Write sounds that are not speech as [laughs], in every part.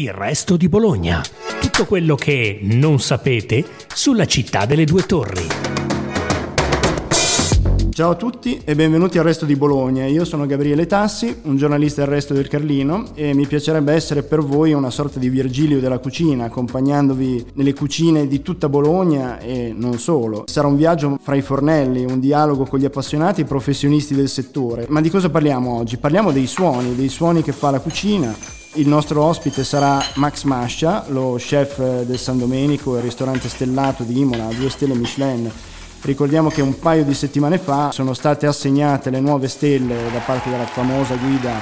Il resto di Bologna. Tutto quello che non sapete sulla città delle due torri. Ciao a tutti e benvenuti al Resto di Bologna. Io sono Gabriele Tassi, un giornalista del Resto del Carlino e mi piacerebbe essere per voi una sorta di Virgilio della cucina, accompagnandovi nelle cucine di tutta Bologna e non solo. Sarà un viaggio fra i fornelli, un dialogo con gli appassionati e professionisti del settore. Ma di cosa parliamo oggi? Parliamo dei suoni, dei suoni che fa la cucina, il nostro ospite sarà Max Mascia, lo chef del San Domenico, il ristorante stellato di Imola, due stelle Michelin. Ricordiamo che un paio di settimane fa sono state assegnate le nuove stelle da parte della famosa guida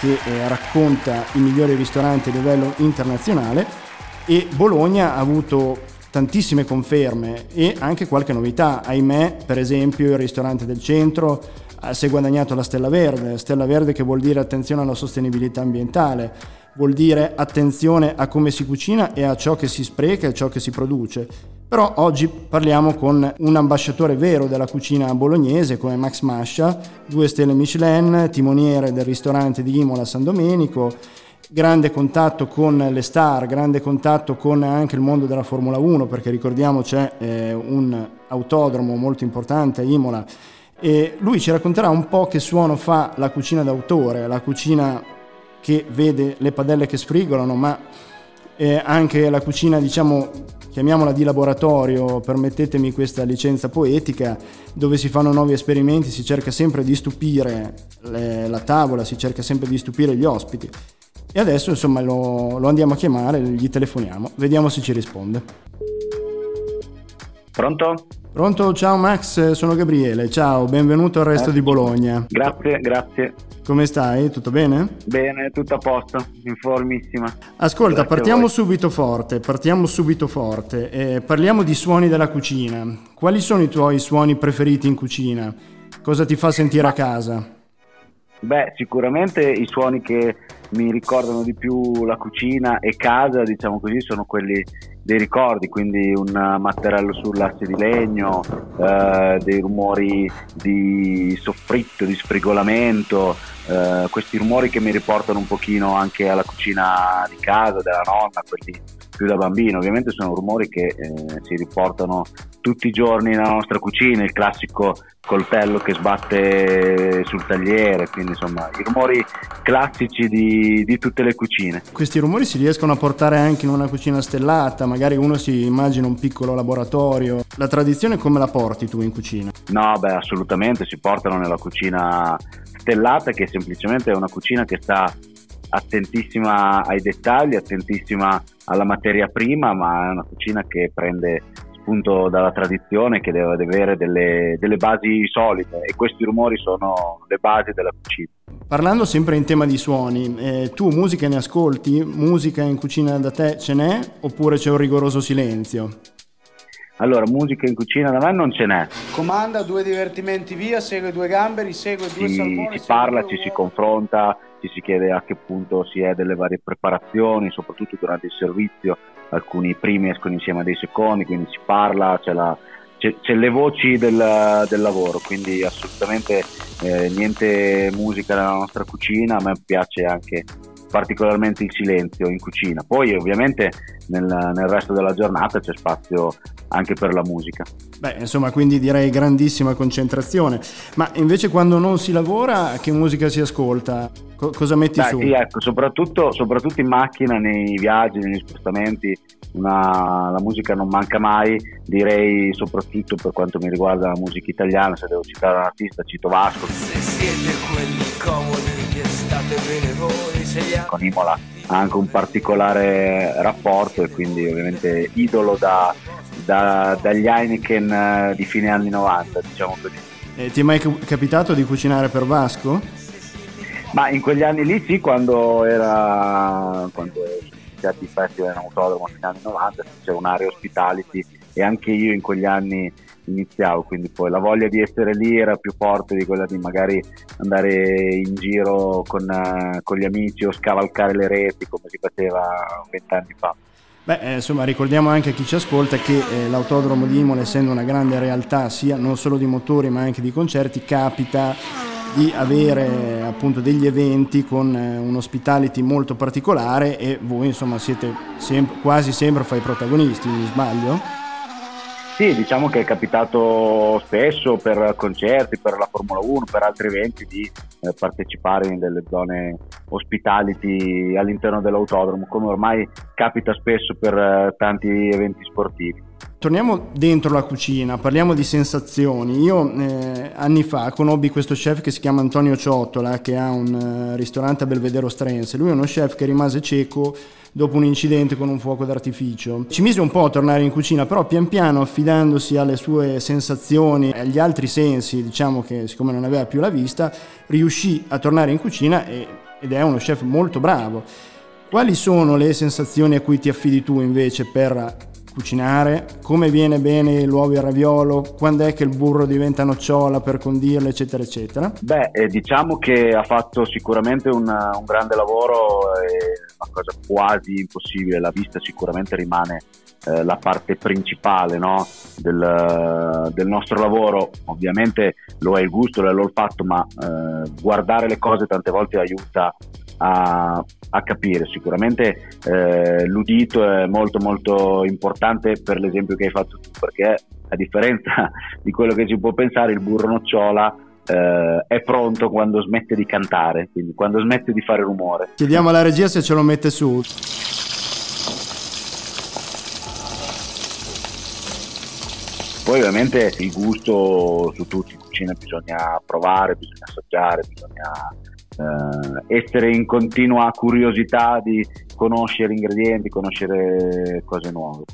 che eh, racconta i migliori ristoranti a livello internazionale e Bologna ha avuto tantissime conferme e anche qualche novità. Ahimè, per esempio, il ristorante del centro eh, si è guadagnato la Stella Verde, Stella Verde che vuol dire attenzione alla sostenibilità ambientale, vuol dire attenzione a come si cucina e a ciò che si spreca e a ciò che si produce. Però oggi parliamo con un ambasciatore vero della cucina bolognese come Max Mascia, due stelle Michelin, timoniere del ristorante di Imola San Domenico, grande contatto con le star, grande contatto con anche il mondo della Formula 1, perché ricordiamo c'è eh, un autodromo molto importante a Imola e lui ci racconterà un po' che suono fa la cucina d'autore, la cucina che vede le padelle che sfrigolano, ma eh, anche la cucina, diciamo, chiamiamola di laboratorio, permettetemi questa licenza poetica, dove si fanno nuovi esperimenti, si cerca sempre di stupire le, la tavola, si cerca sempre di stupire gli ospiti. E adesso insomma lo, lo andiamo a chiamare, gli telefoniamo, vediamo se ci risponde. Pronto? Pronto, ciao Max, sono Gabriele, ciao, benvenuto al resto eh, di Bologna. Grazie, grazie. Come stai? Tutto bene? Bene, tutto a posto, in formissima. Ascolta, grazie partiamo subito forte, partiamo subito forte. Eh, parliamo di suoni della cucina. Quali sono i tuoi suoni preferiti in cucina? Cosa ti fa sentire a casa? Beh, sicuramente i suoni che mi ricordano di più la cucina e casa, diciamo così, sono quelli dei ricordi, quindi un matterello sull'asse di legno, eh, dei rumori di soffritto, di sfrigolamento, eh, questi rumori che mi riportano un pochino anche alla cucina di casa, della nonna, quelli più da bambino. Ovviamente sono rumori che eh, si riportano tutti i giorni nella nostra cucina, il classico coltello che sbatte sul tagliere, quindi insomma i rumori classici di, di, tutte le cucine. Questi rumori si riescono a portare anche in una cucina stellata, magari uno si immagina un piccolo laboratorio. La tradizione come la porti tu in cucina? No, beh assolutamente, si portano nella cucina stellata che semplicemente è una cucina che sta attentissima ai dettagli, attentissima alla materia prima, ma è una cucina che prende spunto dalla tradizione, che deve avere delle, delle basi solide e questi rumori sono le basi della cucina. Parlando sempre in tema di suoni, eh, tu musica ne ascolti? Musica in cucina da te ce n'è oppure c'è un rigoroso silenzio? Allora, musica in cucina da me non ce n'è. Comanda due divertimenti via, segue due gamberi, segue due si, salmoni. Si parla, ci si confronta, ci si chiede a che punto si è delle varie preparazioni, soprattutto durante il servizio. Alcuni primi escono insieme a dei secondi, quindi si parla, c'è, la, c'è, c'è le voci del, del, lavoro, quindi assolutamente eh, niente musica nella nostra cucina. A me piace anche particolarmente il silenzio in cucina. Poi ovviamente nel, nel, resto della giornata c'è spazio anche per la musica. Beh, insomma, quindi direi grandissima concentrazione. Ma invece quando non si lavora, che musica si ascolta? Co- cosa metti Beh, su? Sì, ecco, soprattutto, soprattutto, in macchina, nei viaggi, negli spostamenti, una, la musica non manca mai. Direi soprattutto per quanto mi riguarda la musica italiana, se devo citare un artista, cito Vasco. Se siete quelli comodi che state bene voi, Con Imola ha anche un particolare rapporto e quindi ovviamente idolo da, da, dagli Heineken eh, di fine anni 90, diciamo così. E ti è mai capitato di cucinare per Vasco? Ma in quegli anni lì sì, quando era quando iniziati i festival in autodromo fine anni 90, c'era un'area hospitality e anche io in quegli anni iniziavo, quindi poi la voglia di essere lì era più forte di quella di magari andare in giro con, uh, con gli amici o scavalcare le reti come si faceva vent'anni fa. Beh, eh, insomma, ricordiamo anche a chi ci ascolta che eh, l'autodromo di Imola, essendo una grande realtà sia non solo di motori ma anche di concerti, capita di avere appunto degli eventi con eh, un hospitality molto particolare e voi insomma siete sem- quasi sempre fra i protagonisti, mi sbaglio? Sì, diciamo che è capitato spesso per concerti, per la Formula 1, per altri eventi di eh, partecipare in delle zone hospitality all'interno dell'autodromo, come ormai capita spesso per eh, tanti eventi sportivi. Torniamo dentro la cucina, parliamo di sensazioni. Io eh, anni fa conobbi questo chef che si chiama Antonio Ciottola, che ha un uh, ristorante a Belvedere Strense. Lui è uno chef che rimase cieco dopo un incidente con un fuoco d'artificio. Ci mise un po' a tornare in cucina, però pian piano affidandosi alle sue sensazioni e agli altri sensi, diciamo che siccome non aveva più la vista, riuscì a tornare in cucina e, ed è uno chef molto bravo. Quali sono le sensazioni a cui ti affidi tu invece per cucinare, come viene bene l'uovo e il raviolo, quando è che il burro diventa nocciola per condirlo, eccetera, eccetera? Beh, eh, diciamo che ha fatto sicuramente un, un grande lavoro, è una cosa quasi impossibile, la vista sicuramente rimane eh, la parte principale no? del, del, nostro lavoro, ovviamente lo è il gusto, lo è l'olfatto, ma eh, guardare le cose tante volte aiuta a, a capire. Sicuramente eh, l'udito è molto molto importante per l'esempio che hai fatto tu, perché a differenza [laughs] di quello che si può pensare, il burro nocciola eh, è pronto quando smette di cantare, quindi quando smette di fare rumore. Chiediamo alla regia se ce lo mette su. Poi ovviamente il gusto su tutti in cucina bisogna provare, bisogna assaggiare, bisogna eh, essere in continua curiosità di conoscere ingredienti, conoscere cose nuove.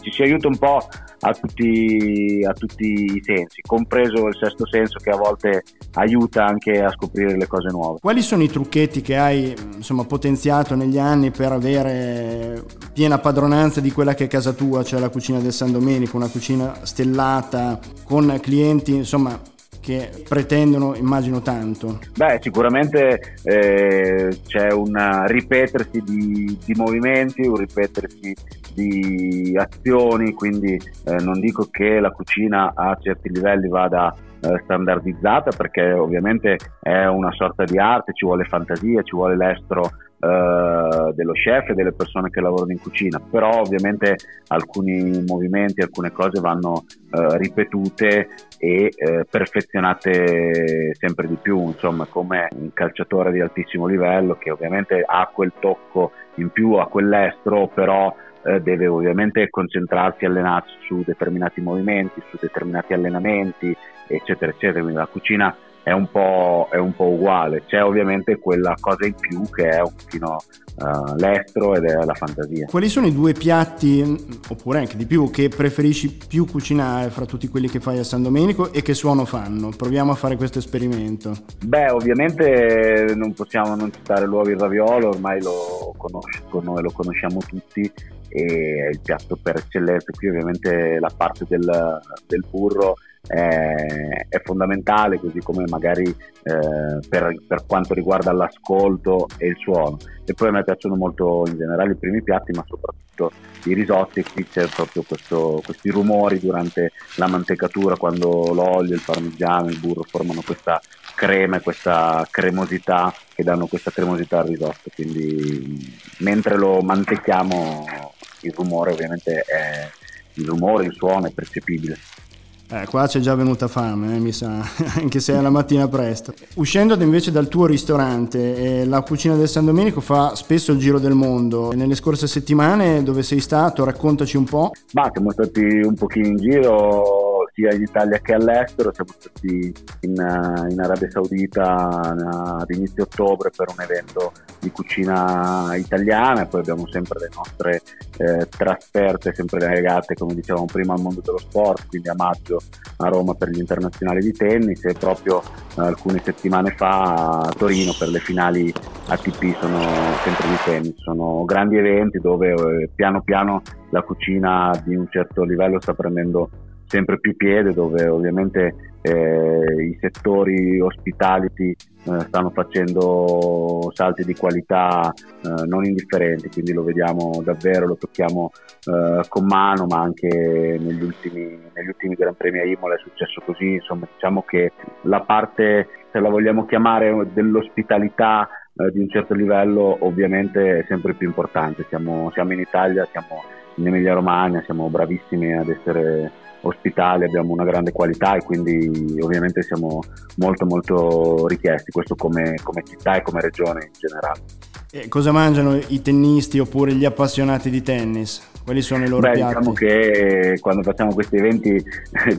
Ci si aiuta un po' a tutti, a tutti i sensi, compreso il sesto senso che a volte aiuta anche a scoprire le cose nuove. Quali sono i trucchetti che hai insomma, potenziato negli anni per avere piena padronanza di quella che è casa tua, cioè la cucina del San Domenico, una cucina stellata con clienti insomma che pretendono, immagino, tanto? Beh, sicuramente eh, c'è un ripetersi di, di, movimenti, un ripetersi di azioni, quindi eh, non dico che la cucina a certi livelli vada eh, standardizzata perché ovviamente è una sorta di arte, ci vuole fantasia, ci vuole l'estro eh, dello chef e delle persone che lavorano in cucina, però ovviamente alcuni movimenti, alcune cose vanno uh, ripetute e uh, perfezionate sempre di più, insomma come un calciatore di altissimo livello che ovviamente ha quel tocco in più, ha quell'estro, però deve ovviamente concentrarsi allenarsi su determinati movimenti, su determinati allenamenti, eccetera, eccetera. Quindi la cucina è un, è un po', uguale. C'è ovviamente quella cosa in più che è un pochino uh, l'estro ed è la fantasia. Quali sono i due piatti, oppure anche di più, che preferisci più cucinare fra tutti quelli che fai a San Domenico e che suono fanno? Proviamo a fare questo esperimento. Beh, ovviamente non possiamo non citare l'uovo e il raviolo, ormai lo conoscono e lo conosciamo tutti e è il piatto per eccellenza. Qui ovviamente la parte del, del burro è, è fondamentale, così come magari eh, per, per, quanto riguarda l'ascolto e il suono. E poi a me piacciono molto in generale i primi piatti, ma soprattutto i risotti e qui c'è proprio questo, questi rumori durante la mantecatura, quando l'olio, il parmigiano, il burro formano questa crema e questa cremosità che danno questa cremosità al risotto. Quindi mentre lo mantechiamo il rumore ovviamente è il rumore, il suono è percepibile. Eh, qua c'è già venuta fame, eh, mi sa, [laughs] anche se è la mattina presto. Uscendo invece dal tuo ristorante, eh, la cucina del San Domenico fa spesso il giro del mondo. Nelle scorse settimane dove sei stato, raccontaci un po'. Bah, siamo stati un pochino in giro sia in Italia che all'estero, siamo stati in, in Arabia Saudita ad inizio ottobre per un evento di cucina italiana poi abbiamo sempre le nostre eh, trasferte sempre legate come dicevamo prima al mondo dello sport, quindi a maggio a Roma per gli internazionali di tennis e proprio eh, alcune settimane fa a Torino per le finali ATP sono sempre di tennis, sono grandi eventi dove eh, piano piano la cucina di un certo livello sta prendendo sempre più piede, dove ovviamente eh, i settori hospitality eh, stanno facendo salti di qualità eh, non indifferenti, quindi lo vediamo davvero, lo tocchiamo eh, con mano, ma anche negli ultimi, negli ultimi Gran Premi a Imola è successo così, insomma diciamo che la parte, se la vogliamo chiamare, dell'ospitalità eh, di un certo livello ovviamente è sempre più importante, siamo, siamo in Italia, siamo in Emilia Romagna, siamo bravissimi ad essere ospitali, abbiamo una grande qualità e quindi ovviamente siamo molto molto richiesti, questo come, come città e come regione in generale. E cosa mangiano i tennisti oppure gli appassionati di tennis? Quali sono i loro Beh, piatti? Diciamo che quando facciamo questi eventi [laughs]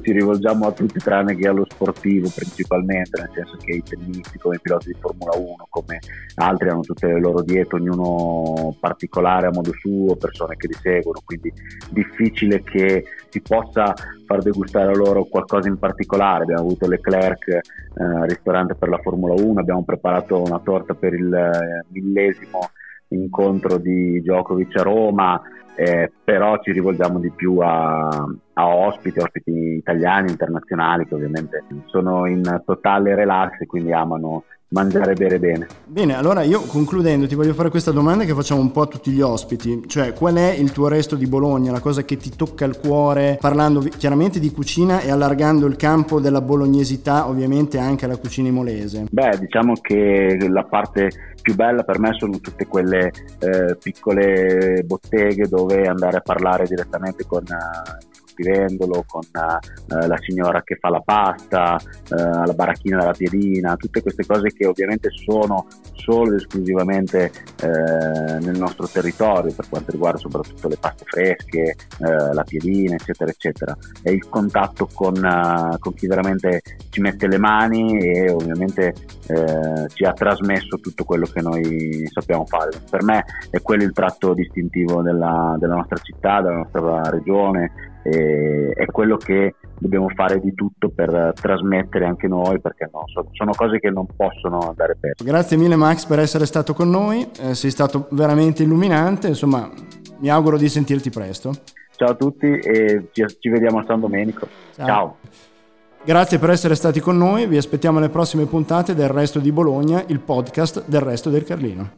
ci rivolgiamo a tutti tranne che allo sportivo principalmente, nel senso che i tennisti come i piloti di Formula 1, come altri hanno tutte le loro diete, ognuno particolare a modo suo, persone che li seguono, quindi difficile che si possa far degustare a loro qualcosa in particolare. Abbiamo avuto Leclerc, eh, ristorante per la Formula 1, abbiamo preparato una torta per il eh, millesimo incontro di Djokovic a Roma, eh, però ci rivolgiamo di più a, a, ospiti, ospiti italiani, internazionali che ovviamente sono in totale relax e quindi amano mangiare bere bene. Bene, allora io concludendo ti voglio fare questa domanda che facciamo un po' a tutti gli ospiti, cioè qual è il tuo resto di Bologna, la cosa che ti tocca il cuore, parlando chiaramente di cucina e allargando il campo della bolognesità ovviamente anche alla cucina imolese? Beh, diciamo che la parte più bella per me sono tutte quelle eh, piccole botteghe dove andare a parlare direttamente con uh, fruttivendolo, con uh, la signora che fa la pasta, uh, la baracchina della piedina, tutte queste cose che ovviamente sono solo ed esclusivamente nel nostro territorio per quanto riguarda soprattutto le paste fresche, la piedina, eccetera, eccetera. E il contatto con, con chi veramente ci mette le mani e ovviamente ci ha trasmesso tutto quello che noi sappiamo fare. Per me è quello il tratto distintivo della, della nostra città, della nostra regione, è quello che dobbiamo fare di tutto per trasmettere anche noi perché no, sono cose che non possono andare perse. Grazie mille Max per essere stato con noi, eh, sei stato veramente illuminante, insomma mi auguro di sentirti presto. Ciao a tutti e ci, ci vediamo a San Domenico. Ciao. Ciao. Grazie per essere stati con noi, vi aspettiamo alle prossime puntate del Resto di Bologna, il podcast del Resto del Carlino.